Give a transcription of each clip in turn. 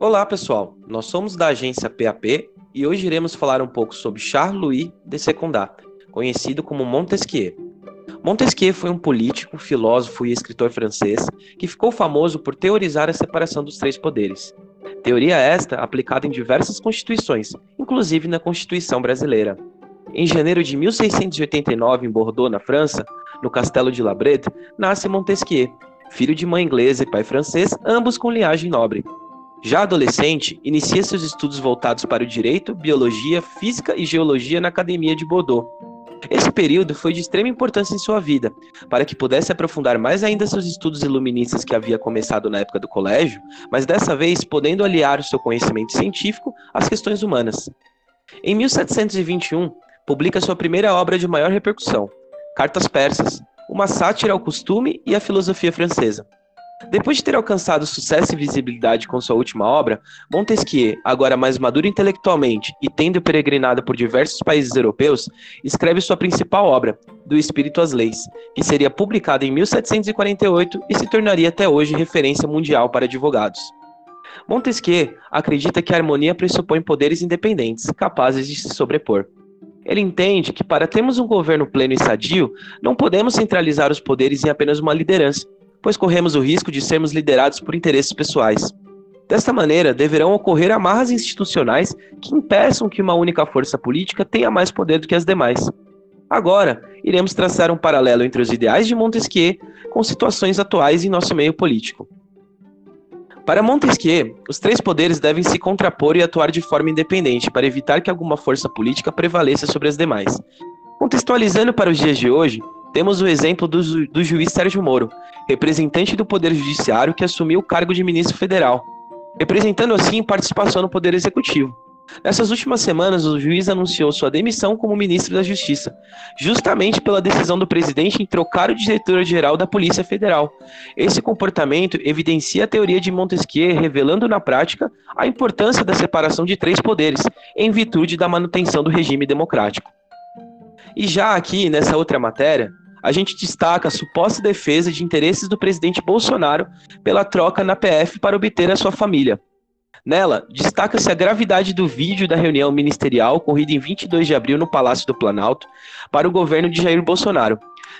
Olá, pessoal. Nós somos da agência PAP e hoje iremos falar um pouco sobre Charles-Louis de Secondat, conhecido como Montesquieu. Montesquieu foi um político, filósofo e escritor francês que ficou famoso por teorizar a separação dos três poderes. Teoria esta aplicada em diversas constituições, inclusive na Constituição brasileira. Em janeiro de 1689, em Bordeaux, na França, no castelo de Labret, nasce Montesquieu, filho de mãe inglesa e pai francês, ambos com linhagem nobre. Já adolescente, inicia seus estudos voltados para o direito, biologia, física e geologia na Academia de Bordeaux. Esse período foi de extrema importância em sua vida, para que pudesse aprofundar mais ainda seus estudos iluministas que havia começado na época do colégio, mas dessa vez podendo aliar o seu conhecimento científico às questões humanas. Em 1721, publica sua primeira obra de maior repercussão, Cartas Persas, uma sátira ao costume e à filosofia francesa. Depois de ter alcançado sucesso e visibilidade com sua última obra, Montesquieu, agora mais maduro intelectualmente e tendo peregrinado por diversos países europeus, escreve sua principal obra, Do Espírito às Leis, que seria publicada em 1748 e se tornaria até hoje referência mundial para advogados. Montesquieu acredita que a harmonia pressupõe poderes independentes, capazes de se sobrepor. Ele entende que, para termos um governo pleno e sadio, não podemos centralizar os poderes em apenas uma liderança, pois corremos o risco de sermos liderados por interesses pessoais. Desta maneira, deverão ocorrer amarras institucionais que impeçam que uma única força política tenha mais poder do que as demais. Agora, iremos traçar um paralelo entre os ideais de Montesquieu com situações atuais em nosso meio político. Para Montesquieu, os três poderes devem se contrapor e atuar de forma independente para evitar que alguma força política prevaleça sobre as demais. Contextualizando para os dias de hoje, temos o exemplo do, ju do juiz Sérgio Moro, representante do Poder Judiciário que assumiu o cargo de ministro federal, representando assim participação no Poder Executivo. Nessas últimas semanas, o juiz anunciou sua demissão como ministro da Justiça, justamente pela decisão do presidente em trocar o diretor-geral da Polícia Federal. Esse comportamento evidencia a teoria de Montesquieu, revelando na prática a importância da separação de três poderes, em virtude da manutenção do regime democrático. E já aqui, nessa outra matéria, a gente destaca a suposta defesa de interesses do presidente Bolsonaro pela troca na PF para obter a sua família. Nela, destaca-se a gravidade do vídeo da reunião ministerial ocorrida em 22 de abril no Palácio do Planalto para o governo de Jair Bolsonaro.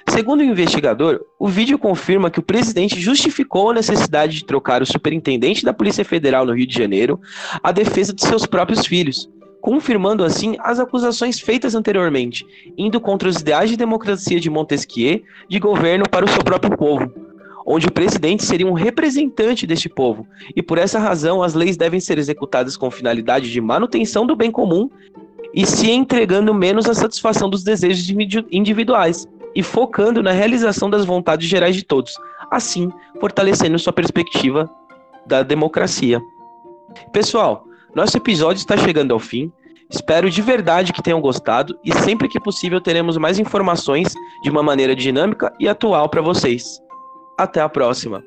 Segundo o investigador, o vídeo confirma que o presidente justificou a necessidade de trocar o superintendente da Polícia Federal no Rio de Janeiro à defesa de seus próprios filhos, confirmando assim as acusações feitas anteriormente, indo contra os ideais de democracia de Montesquieu de governo para o seu próprio povo onde o presidente seria um representante deste povo, e por essa razão as leis devem ser executadas com finalidade de manutenção do bem comum e se entregando menos à satisfação dos desejos individuais e focando na realização das vontades gerais de todos, assim fortalecendo sua perspectiva da democracia. Pessoal, nosso episódio está chegando ao fim. Espero de verdade que tenham gostado e sempre que possível teremos mais informações de uma maneira dinâmica e atual para vocês. Até a próxima!